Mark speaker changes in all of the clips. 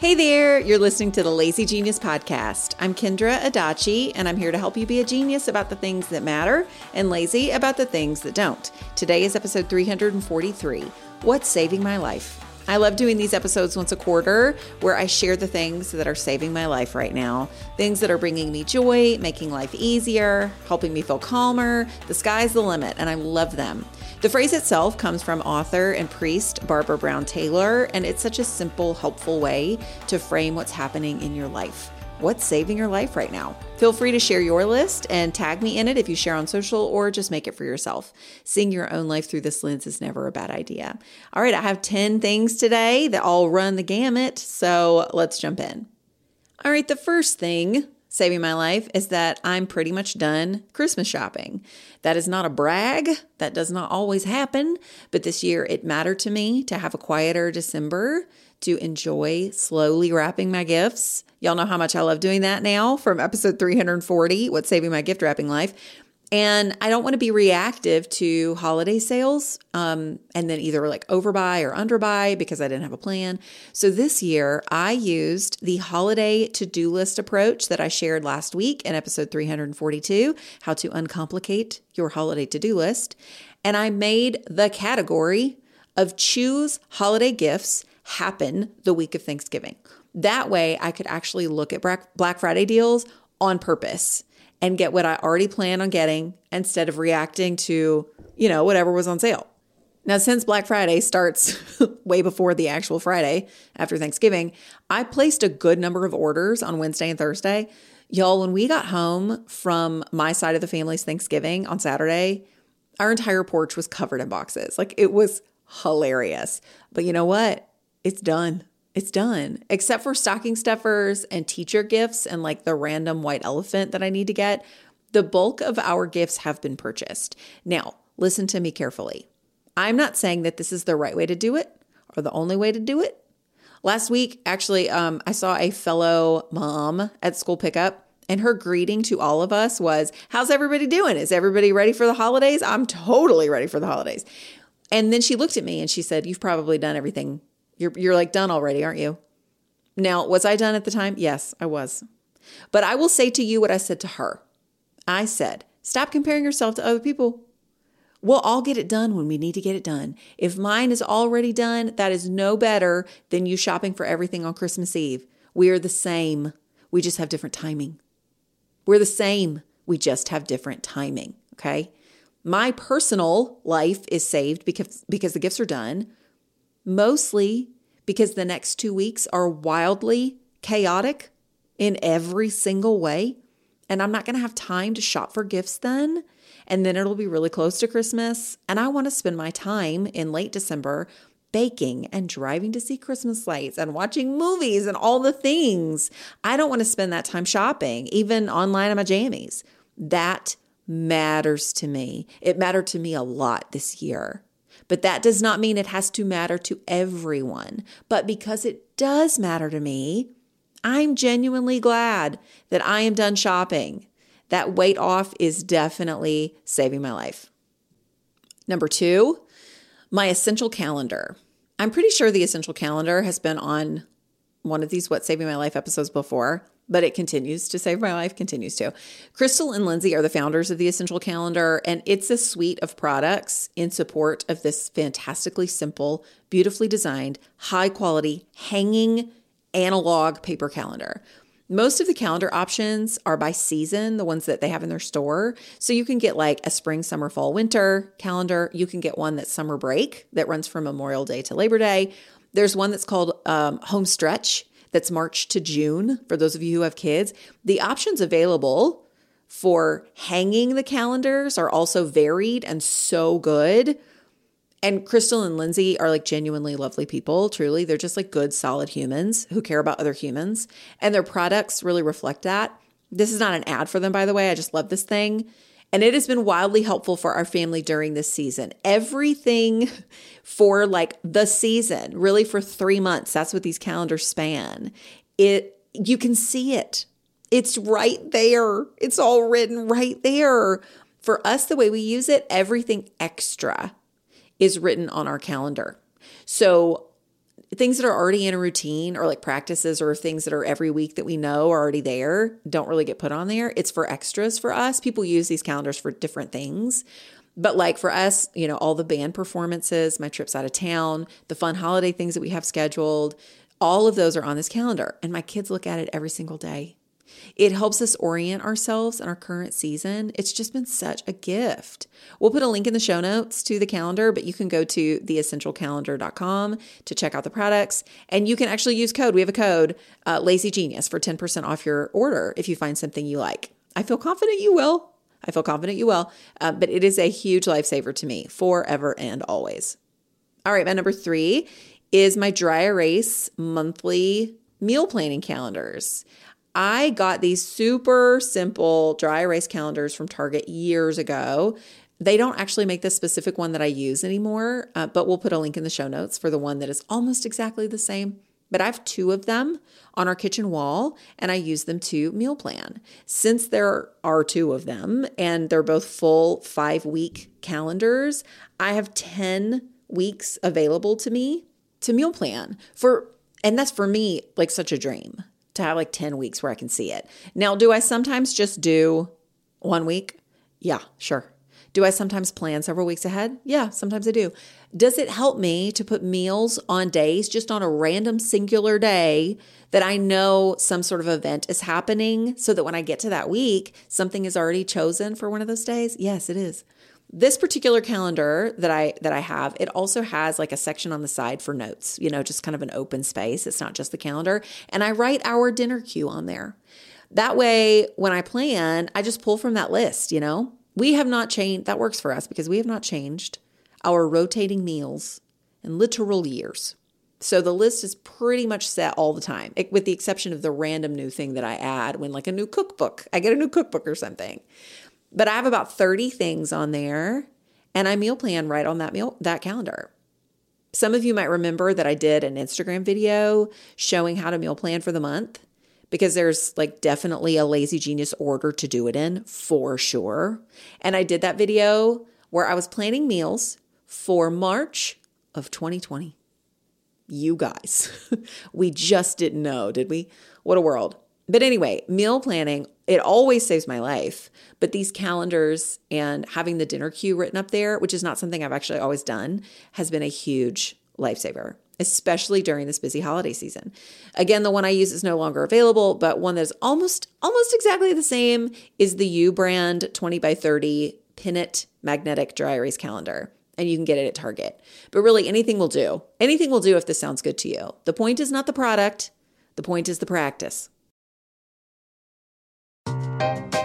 Speaker 1: Hey there, you're listening to the Lazy Genius Podcast. I'm Kendra Adachi, and I'm here to help you be a genius about the things that matter and lazy about the things that don't. Today is episode 343 What's Saving My Life? I love doing these episodes once a quarter where I share the things that are saving my life right now. Things that are bringing me joy, making life easier, helping me feel calmer. The sky's the limit, and I love them. The phrase itself comes from author and priest Barbara Brown Taylor, and it's such a simple, helpful way to frame what's happening in your life. What's saving your life right now? Feel free to share your list and tag me in it if you share on social or just make it for yourself. Seeing your own life through this lens is never a bad idea. All right, I have 10 things today that all run the gamut, so let's jump in. All right, the first thing saving my life is that I'm pretty much done Christmas shopping. That is not a brag. That does not always happen. But this year it mattered to me to have a quieter December, to enjoy slowly wrapping my gifts. Y'all know how much I love doing that now from episode 340, What's Saving My Gift Wrapping Life. And I don't want to be reactive to holiday sales um, and then either like overbuy or underbuy because I didn't have a plan. So this year I used the holiday to do list approach that I shared last week in episode 342 how to uncomplicate your holiday to do list. And I made the category of choose holiday gifts happen the week of Thanksgiving. That way I could actually look at Black Friday deals on purpose and get what I already plan on getting instead of reacting to, you know, whatever was on sale. Now, since Black Friday starts way before the actual Friday after Thanksgiving, I placed a good number of orders on Wednesday and Thursday. Y'all, when we got home from my side of the family's Thanksgiving on Saturday, our entire porch was covered in boxes. Like it was hilarious. But you know what? It's done it's done, except for stocking stuffers and teacher gifts and like the random white elephant that I need to get. The bulk of our gifts have been purchased. Now, listen to me carefully. I'm not saying that this is the right way to do it or the only way to do it. Last week, actually, um, I saw a fellow mom at school pickup, and her greeting to all of us was, How's everybody doing? Is everybody ready for the holidays? I'm totally ready for the holidays. And then she looked at me and she said, You've probably done everything you're you're like done already, aren't you? Now, was I done at the time? Yes, I was. But I will say to you what I said to her. I said, stop comparing yourself to other people. We'll all get it done when we need to get it done. If mine is already done, that is no better than you shopping for everything on Christmas Eve. We are the same. We just have different timing. We're the same. We just have different timing. Okay. My personal life is saved because, because the gifts are done mostly because the next two weeks are wildly chaotic in every single way. And I'm not going to have time to shop for gifts then. And then it'll be really close to Christmas. And I want to spend my time in late December baking and driving to see Christmas lights and watching movies and all the things. I don't want to spend that time shopping, even online on my jammies. That matters to me. It mattered to me a lot this year. But that does not mean it has to matter to everyone. But because it does matter to me, I'm genuinely glad that I am done shopping. That weight off is definitely saving my life. Number two, my essential calendar. I'm pretty sure the essential calendar has been on one of these What Saving My Life episodes before, but it continues to save my life, continues to. Crystal and Lindsay are the founders of the Essential Calendar, and it's a suite of products in support of this fantastically simple, beautifully designed, high quality, hanging analog paper calendar. Most of the calendar options are by season, the ones that they have in their store. So you can get like a spring, summer, fall, winter calendar. You can get one that's summer break that runs from Memorial Day to Labor Day. There's one that's called um, Home Stretch that's March to June for those of you who have kids. The options available for hanging the calendars are also varied and so good. And Crystal and Lindsay are like genuinely lovely people, truly. They're just like good, solid humans who care about other humans. And their products really reflect that. This is not an ad for them, by the way. I just love this thing. And it has been wildly helpful for our family during this season. Everything for like the season, really for three months. That's what these calendars span. It you can see it. It's right there. It's all written right there. For us, the way we use it, everything extra is written on our calendar. So things that are already in a routine or like practices or things that are every week that we know are already there don't really get put on there. It's for extras for us. People use these calendars for different things. But like for us, you know, all the band performances, my trips out of town, the fun holiday things that we have scheduled, all of those are on this calendar. And my kids look at it every single day. It helps us orient ourselves in our current season. It's just been such a gift. We'll put a link in the show notes to the calendar, but you can go to theessentialcalendar.com to check out the products. And you can actually use code. We have a code, uh, Lazy Genius, for 10% off your order if you find something you like. I feel confident you will. I feel confident you will. Uh, but it is a huge lifesaver to me forever and always. All right, my number three is my dry erase monthly meal planning calendars. I got these super simple dry erase calendars from Target years ago. They don't actually make the specific one that I use anymore, uh, but we'll put a link in the show notes for the one that is almost exactly the same. But I have two of them on our kitchen wall and I use them to meal plan. Since there are two of them and they're both full five week calendars, I have 10 weeks available to me to meal plan for, and that's for me like such a dream to have like 10 weeks where I can see it. Now, do I sometimes just do one week? Yeah, sure. Do I sometimes plan several weeks ahead? Yeah, sometimes I do. Does it help me to put meals on days, just on a random singular day that I know some sort of event is happening so that when I get to that week, something is already chosen for one of those days? Yes, it is. This particular calendar that I that I have, it also has like a section on the side for notes, you know, just kind of an open space. It's not just the calendar, and I write our dinner queue on there. That way, when I plan, I just pull from that list, you know? We have not changed that works for us because we have not changed our rotating meals in literal years. So the list is pretty much set all the time, with the exception of the random new thing that I add when like a new cookbook, I get a new cookbook or something. But I have about 30 things on there and I meal plan right on that meal that calendar. Some of you might remember that I did an Instagram video showing how to meal plan for the month because there's like definitely a lazy genius order to do it in for sure. And I did that video where I was planning meals for March of 2020. You guys, we just didn't know, did we? What a world. But anyway, meal planning, it always saves my life. But these calendars and having the dinner queue written up there, which is not something I've actually always done, has been a huge lifesaver, especially during this busy holiday season. Again, the one I use is no longer available, but one that is almost almost exactly the same is the U brand 20 by 30 pin it magnetic dry erase calendar and you can get it at Target. But really, anything will do. Anything will do if this sounds good to you. The point is not the product, the point is the practice.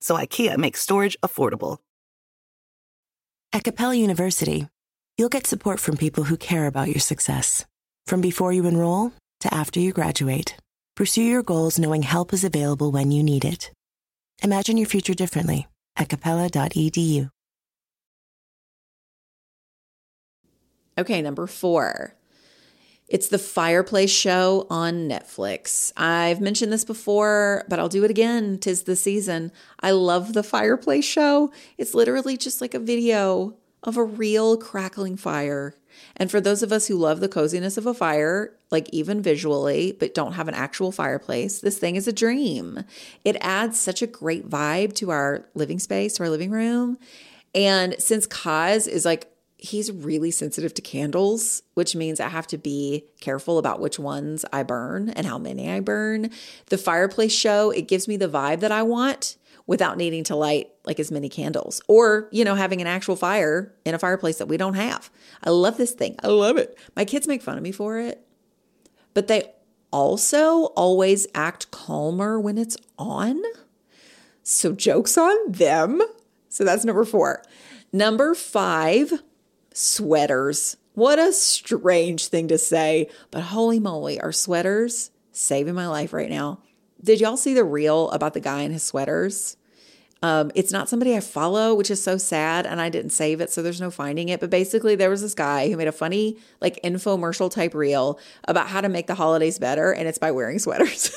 Speaker 2: so IKEA makes storage affordable.
Speaker 3: At Capella University, you'll get support from people who care about your success. From before you enroll to after you graduate, pursue your goals knowing help is available when you need it. Imagine your future differently at capella.edu.
Speaker 1: Okay, number four. It's the Fireplace Show on Netflix. I've mentioned this before, but I'll do it again. Tis the season. I love the Fireplace Show. It's literally just like a video of a real crackling fire. And for those of us who love the coziness of a fire, like even visually, but don't have an actual fireplace, this thing is a dream. It adds such a great vibe to our living space, to our living room. And since Kaz is like he's really sensitive to candles, which means I have to be careful about which ones I burn and how many I burn. The fireplace show, it gives me the vibe that I want without needing to light like as many candles or, you know, having an actual fire in a fireplace that we don't have. I love this thing. I love it. My kids make fun of me for it, but they also always act calmer when it's on. So, jokes on them. So, that's number four. Number five, sweaters. What a strange thing to say, but holy moly, are sweaters saving my life right now. Did y'all see the reel about the guy in his sweaters? Um, it's not somebody I follow, which is so sad, and I didn't save it, so there's no finding it. But basically, there was this guy who made a funny, like, infomercial type reel about how to make the holidays better, and it's by wearing sweaters.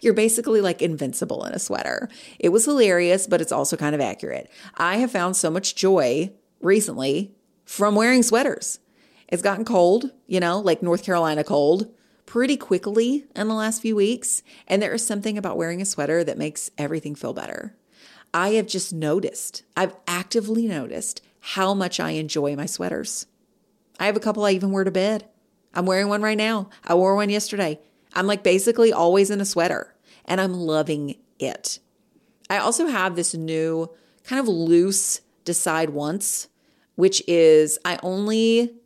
Speaker 1: You're basically like invincible in a sweater. It was hilarious, but it's also kind of accurate. I have found so much joy recently from wearing sweaters. It's gotten cold, you know, like North Carolina cold, pretty quickly in the last few weeks. And there is something about wearing a sweater that makes everything feel better. I have just noticed, I've actively noticed how much I enjoy my sweaters. I have a couple I even wear to bed. I'm wearing one right now. I wore one yesterday. I'm like basically always in a sweater and I'm loving it. I also have this new kind of loose decide once which is I only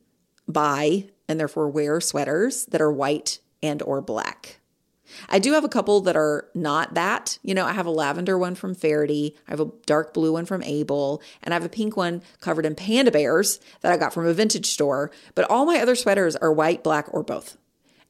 Speaker 1: buy and therefore wear sweaters that are white and or black. I do have a couple that are not that. You know, I have a lavender one from Faherty, I have a dark blue one from Able, and I have a pink one covered in panda bears that I got from a vintage store. But all my other sweaters are white, black, or both.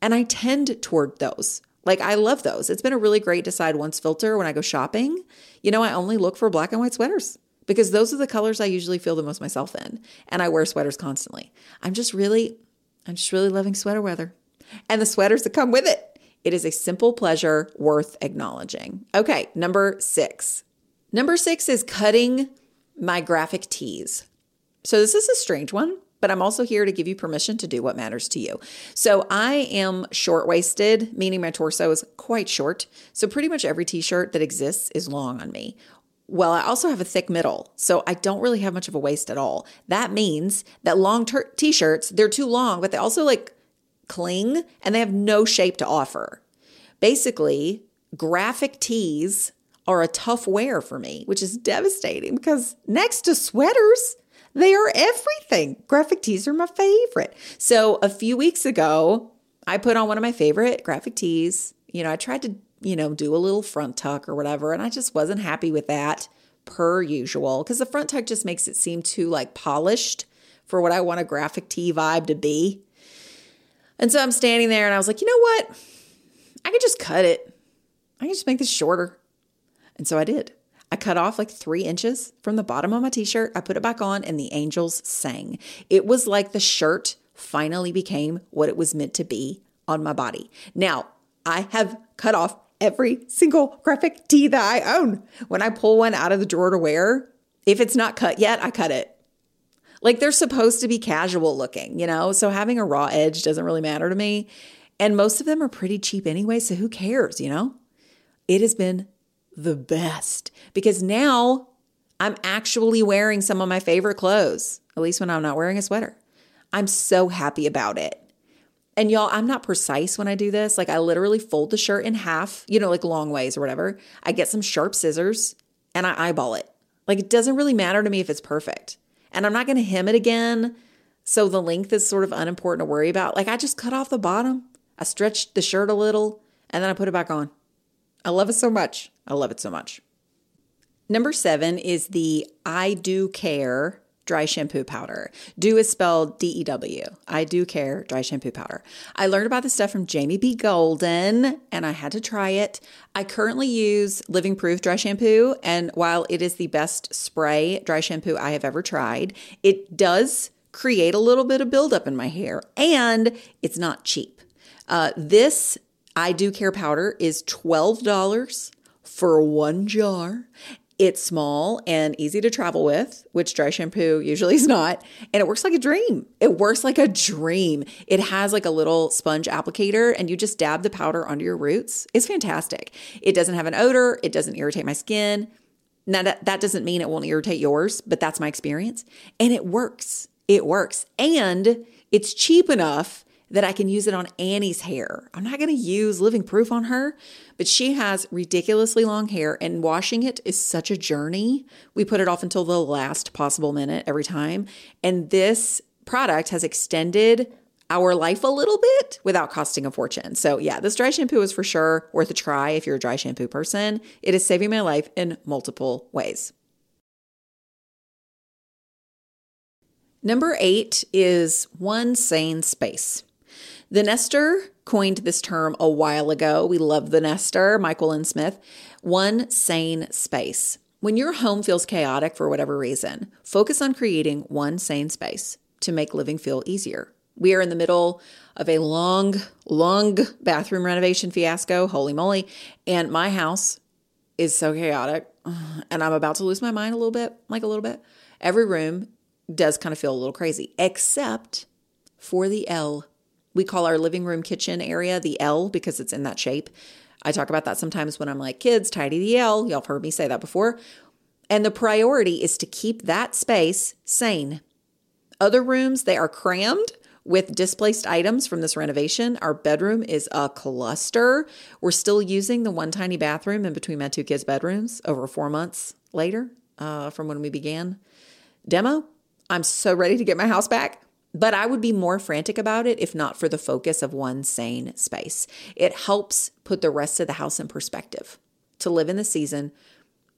Speaker 1: And I tend toward those. Like, I love those. It's been a really great decide once filter when I go shopping. You know, I only look for black and white sweaters because those are the colors I usually feel the most myself in. And I wear sweaters constantly. I'm just really, I'm just really loving sweater weather and the sweaters that come with it. It is a simple pleasure worth acknowledging. Okay, number six. Number six is cutting my graphic tees. So this is a strange one, but I'm also here to give you permission to do what matters to you. So I am short waisted, meaning my torso is quite short. So pretty much every t shirt that exists is long on me. Well, I also have a thick middle, so I don't really have much of a waist at all. That means that long ter- t-shirts, they're too long, but they also like cling and they have no shape to offer. Basically, graphic tees are a tough wear for me, which is devastating because next to sweaters, they are everything. Graphic tees are my favorite. So, a few weeks ago, I put on one of my favorite graphic tees. You know, I tried to you know, do a little front tuck or whatever. And I just wasn't happy with that per usual because the front tuck just makes it seem too like polished for what I want a graphic tee vibe to be. And so I'm standing there and I was like, you know what? I could just cut it. I can just make this shorter. And so I did. I cut off like three inches from the bottom of my t shirt. I put it back on and the angels sang. It was like the shirt finally became what it was meant to be on my body. Now, I have cut off every single graphic tee that I own. When I pull one out of the drawer to wear, if it's not cut yet, I cut it. Like they're supposed to be casual looking, you know? So having a raw edge doesn't really matter to me. And most of them are pretty cheap anyway, so who cares, you know? It has been the best because now I'm actually wearing some of my favorite clothes, at least when I'm not wearing a sweater. I'm so happy about it. And y'all, I'm not precise when I do this. Like I literally fold the shirt in half, you know, like long ways or whatever. I get some sharp scissors and I eyeball it. Like it doesn't really matter to me if it's perfect. And I'm not going to hem it again. So the length is sort of unimportant to worry about. Like I just cut off the bottom. I stretched the shirt a little and then I put it back on. I love it so much. I love it so much. Number seven is the I Dew Care dry shampoo powder. Dew is spelled D E W. I Dew Care dry shampoo powder. I learned about this stuff from Jamie B. Golden and I had to try it. I currently use Living Proof dry shampoo, and while it is the best spray dry shampoo I have ever tried, it does create a little bit of buildup in my hair and it's not cheap. Uh, this I Dew Care powder is $12 for one jar it's small and easy to travel with, which dry shampoo usually is not. And it works like a dream. It works like a dream. It has like a little sponge applicator and you just dab the powder onto your roots. It's fantastic. It doesn't have an odor, it doesn't irritate my skin. Now, that, that doesn't mean it won't irritate yours, but that's my experience. And it works. It works. And it's cheap enough that I can use it on Annie's hair. I'm not going to use living proof on her, but she has ridiculously long hair and washing it is such a journey. We put it off until the last possible minute every time. And this product has extended our life a little bit without costing a fortune. So, yeah, this dry shampoo is for sure worth a try if you're a dry shampoo person. It is saving my life in multiple ways. Number eight is one sane space. The Nester coined this term a while ago. We love the Nester, Myquillyn Smith. One sane space. When your home feels chaotic for whatever reason, focus on creating one sane space to make living feel easier. We are in the middle of a long, long bathroom renovation fiasco. Holy moly. And my house is so chaotic. And I'm about to lose my mind a little bit, like a little bit. Every room does kind of feel a little crazy, except for the L we call our living room kitchen area the L because it's in that shape. I talk about that sometimes when I'm like, kids, tidy the L. Y'all have heard me say that before. And the priority is to keep that space sane. Other rooms, they are crammed with displaced items from this renovation. Our bedroom is a cluster. We're still using the one tiny bathroom in between my two kids' bedrooms over four months later uh, from when we began demo. I'm so ready to get my house back. But I would be more frantic about it if not for the focus of one sane space. It helps put the rest of the house in perspective to live in the season,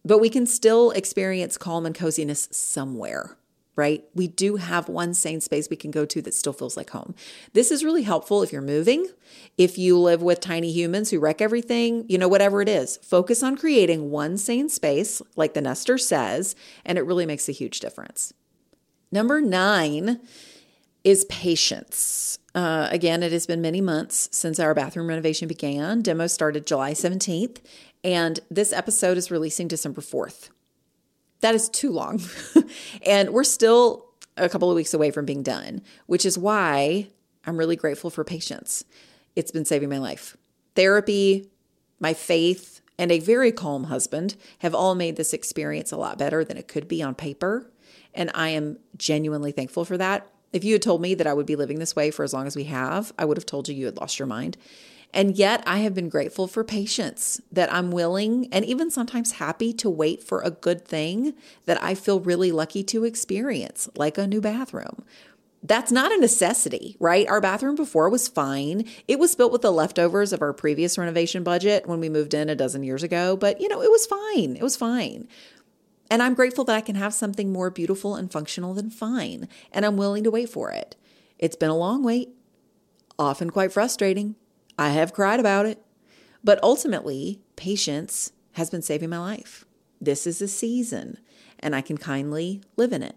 Speaker 1: but we can still experience calm and coziness somewhere, right? We do have one sane space we can go to that still feels like home. This is really helpful if you're moving, if you live with tiny humans who wreck everything, you know, whatever it is. Focus on creating one sane space, like the Nester says, and it really makes a huge difference. Number nine, is patience. Uh, again, it has been many months since our bathroom renovation began. Demo started July 17th, and this episode is releasing December 4th. That is too long. and we're still a couple of weeks away from being done, which is why I'm really grateful for patience. It's been saving my life. Therapy, my faith, and a very calm husband have all made this experience a lot better than it could be on paper. And I am genuinely thankful for that. If you had told me that I would be living this way for as long as we have, I would have told you you had lost your mind. And yet, I have been grateful for patience, that I'm willing and even sometimes happy to wait for a good thing that I feel really lucky to experience, like a new bathroom. That's not a necessity, right? Our bathroom before was fine. It was built with the leftovers of our previous renovation budget when we moved in a dozen years ago, but you know, it was fine. It was fine. And I'm grateful that I can have something more beautiful and functional than fine, and I'm willing to wait for it. It's been a long wait, often quite frustrating. I have cried about it, but ultimately, patience has been saving my life. This is a season, and I can kindly live in it.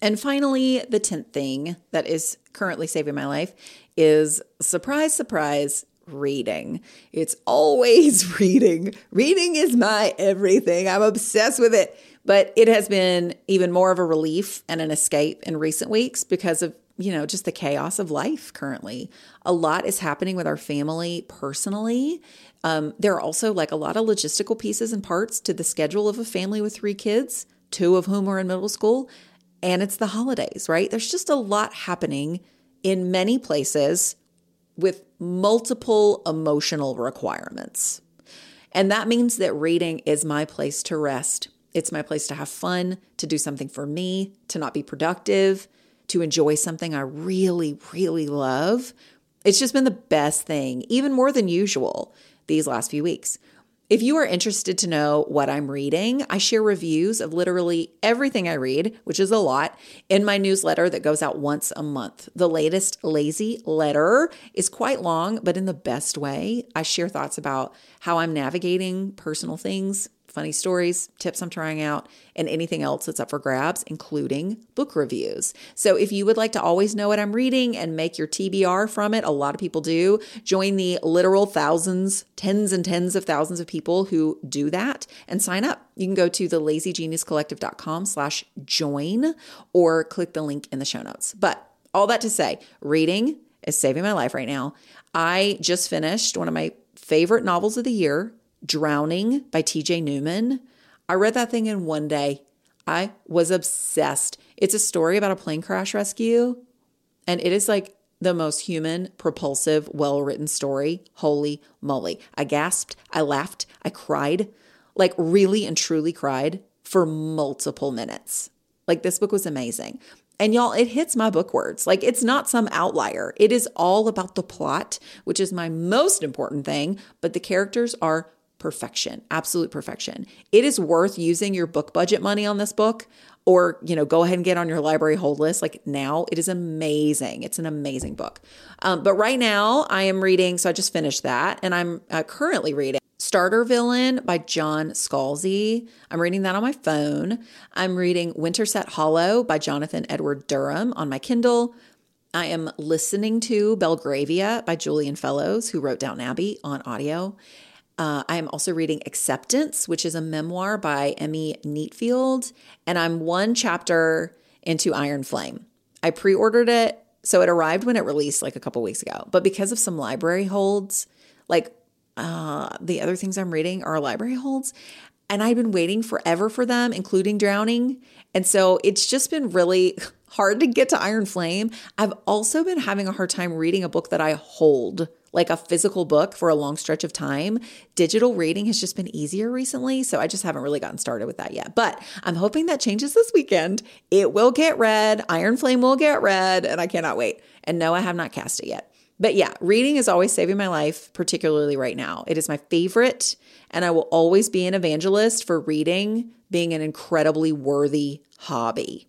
Speaker 1: And finally, the 10th thing that is currently saving my life is surprise, surprise, reading. It's always reading. Reading is my everything. I'm obsessed with it. But it has been even more of a relief and an escape in recent weeks because of, you know, just the chaos of life currently. A lot is happening with our family personally. Um, there are also like a lot of logistical pieces and parts to the schedule of a family with three kids, two of whom are in middle school. And it's the holidays, right? There's just a lot happening in many places with multiple emotional requirements. And that means that reading is my place to rest. It's my place to have fun, to do something for me, to not be productive, to enjoy something I really, really love. It's just been the best thing, even more than usual, these last few weeks. If you are interested to know what I'm reading, I share reviews of literally everything I read, which is a lot, in my newsletter that goes out once a month. The latest lazy letter is quite long, but in the best way. I share thoughts about how I'm navigating personal things, funny stories, tips I'm trying out, and anything else that's up for grabs, including book reviews. So if you would like to always know what I'm reading and make your TBR from it, a lot of people do, join the literal thousands, tens and tens of thousands of people who do that and sign up. You can go to the lazygeniuscollective.com slash join or click the link in the show notes. But all that to say, reading is saving my life right now. I just finished one of my favorite novels of the year, Drowning by TJ Newman. I read that thing in one day. I was obsessed. It's a story about a plane crash rescue, and it is like the most human, propulsive, well written story. Holy moly. I gasped, I laughed, I cried, like really and truly cried for multiple minutes. Like this book was amazing. And y'all, it hits my book words. Like it's not some outlier. It is all about the plot, which is my most important thing, but the characters are perfection, absolute perfection. It is worth using your book budget money on this book or, you know, go ahead and get on your library hold list like now. It is amazing. It's an amazing book. Um, but right now I am reading, so I just finished that and I'm uh, currently reading Starter Villain by John Scalzi. I'm reading that on my phone. I'm reading Winterset Hollow by Jonathan Edward Durham on my Kindle. I am listening to Belgravia by Julian Fellowes, who wrote Downton Abbey on audio. Uh, I am also reading Acceptance, which is a memoir by Emi Nietfeld, and I'm one chapter into Iron Flame. I pre ordered it, so it arrived when it released like a couple weeks ago. But because of some library holds, like uh, the other things I'm reading are library holds, and I've been waiting forever for them, including Drowning. And so it's just been really hard to get to Iron Flame. I've also been having a hard time reading a book that I hold like a physical book for a long stretch of time. Digital reading has just been easier recently, so I just haven't really gotten started with that yet. But I'm hoping that changes this weekend. It will get read, Iron Flame will get read, and I cannot wait. And no, I have not cast it yet. But yeah, reading is always saving my life, particularly right now. It is my favorite, and I will always be an evangelist for reading being an incredibly worthy hobby.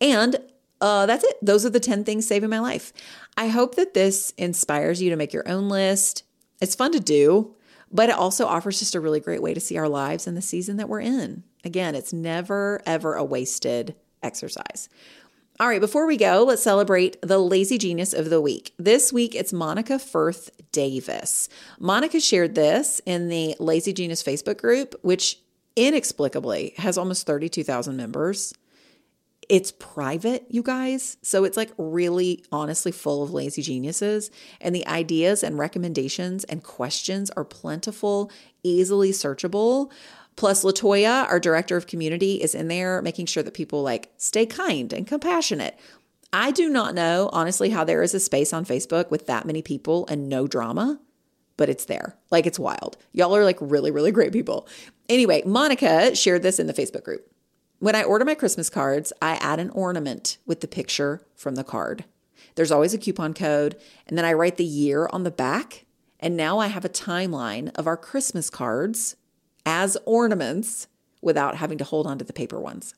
Speaker 1: And uh, that's it. Those are the 10 things saving my life. I hope that this inspires you to make your own list. It's fun to do, but it also offers just a really great way to see our lives and the season that we're in. Again, it's never, ever a wasted exercise. All right, before we go, let's celebrate the lazy genius of the week. This week, it's Monica Firth Davis. Monica shared this in the Lazy Genius Facebook group, which inexplicably has almost 32,000 members. It's private, you guys. So it's like really honestly full of lazy geniuses. And the ideas and recommendations and questions are plentiful, easily searchable. Plus, Latoya, our director of community, is in there making sure that people like stay kind and compassionate. I do not know, honestly, how there is a space on Facebook with that many people and no drama, but it's there. Like it's wild. Y'all are like really, really great people. Anyway, Monica shared this in the Facebook group. When I order my Christmas cards, I add an ornament with the picture from the card. There's always a coupon code, and then I write the year on the back. And now I have a timeline of our Christmas cards as ornaments without having to hold on to the paper ones.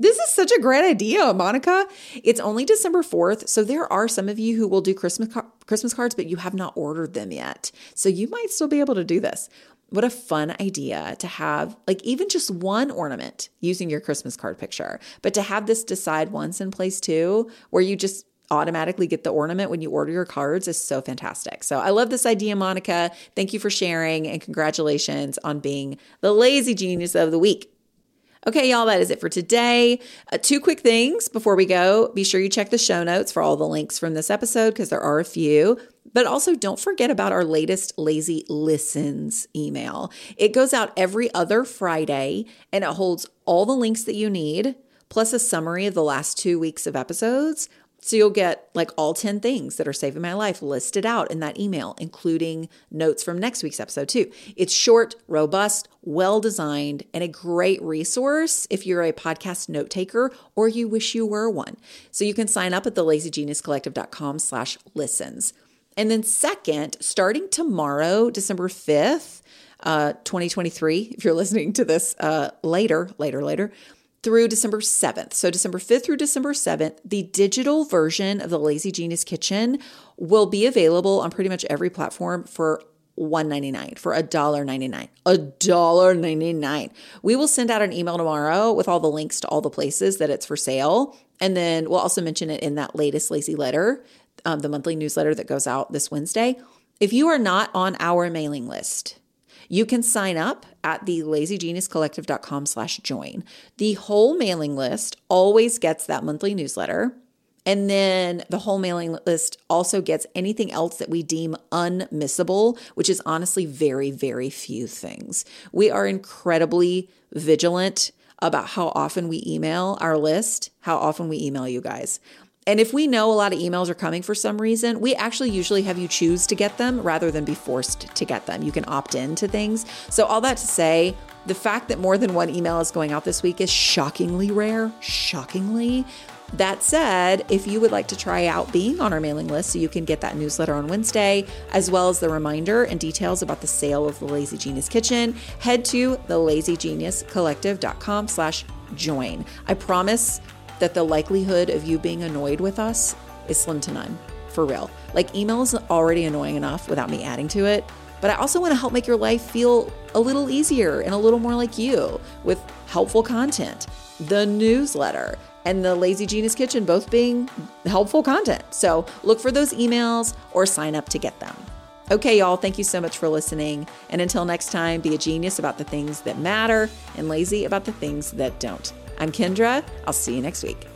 Speaker 1: This is such a great idea, Monica. It's only December 4th, so there are some of you who will do Christmas Christmas cards but you have not ordered them yet. So you might still be able to do this. What a fun idea to have, like, even just one ornament using your Christmas card picture, but to have this decide once in place too, where you just automatically get the ornament when you order your cards is so fantastic. So I love this idea, Monica. Thank you for sharing and congratulations on being the lazy genius of the week. Okay, y'all, that is it for today. Uh, two quick things before we go. Be sure you check the show notes for all the links from this episode because there are a few. But also, don't forget about our latest Lazy Listens email. It goes out every other Friday and it holds all the links that you need, plus a summary of the last two weeks of episodes. So you'll get like all 10 things that are saving my life listed out in that email, including notes from next week's episode, too. It's short, robust, well designed, and a great resource if you're a podcast note taker or you wish you were one. So you can sign up at the lazygeniuscollective.com slash listens. And then second, starting tomorrow, December 5th, uh, 2023, if you're listening to this uh, later, later, later, through December 7th. So, December 5th through December 7th, the digital version of the Lazy Genius Kitchen will be available on pretty much every platform for $1.99 for $1.99. $1.99. We will send out an email tomorrow with all the links to all the places that it's for sale. And then we'll also mention it in that latest Lazy letter, um, the monthly newsletter that goes out this Wednesday. If you are not on our mailing list, you can sign up at the lazygeniuscollective.com slash join. The whole mailing list always gets that monthly newsletter. And then the whole mailing list also gets anything else that we deem unmissable, which is honestly very, very few things. We are incredibly vigilant about how often we email our list, how often we email you guys. And if we know a lot of emails are coming for some reason, we actually usually have you choose to get them rather than be forced to get them. You can opt in to things. So, all that to say, the fact that more than one email is going out this week is shockingly rare. Shockingly. That said, if you would like to try out being on our mailing list so you can get that newsletter on Wednesday, as well as the reminder and details about the sale of the Lazy Genius Kitchen, head to the lazygeniuscollective.com slash join. I promise that the likelihood of you being annoyed with us is slim to none, for real. Like, email is already annoying enough without me adding to it, but I also want to help make your life feel a little easier and a little more like you with helpful content, the newsletter, and the Lazy Genius Kitchen both being helpful content. So look for those emails or sign up to get them. Okay, y'all, thank you so much for listening. And until next time, be a genius about the things that matter and lazy about the things that don't. I'm Kendra. I'll see you next week.